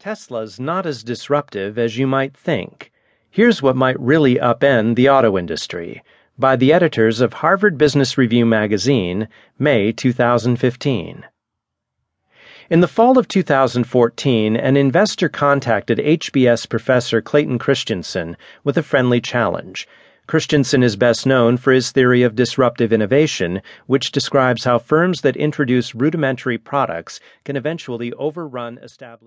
Tesla's not as disruptive as you might think. Here's what might really upend the auto industry by the editors of Harvard Business Review magazine, May 2015. In the fall of 2014, an investor contacted HBS professor Clayton Christensen with a friendly challenge. Christensen is best known for his theory of disruptive innovation, which describes how firms that introduce rudimentary products can eventually overrun established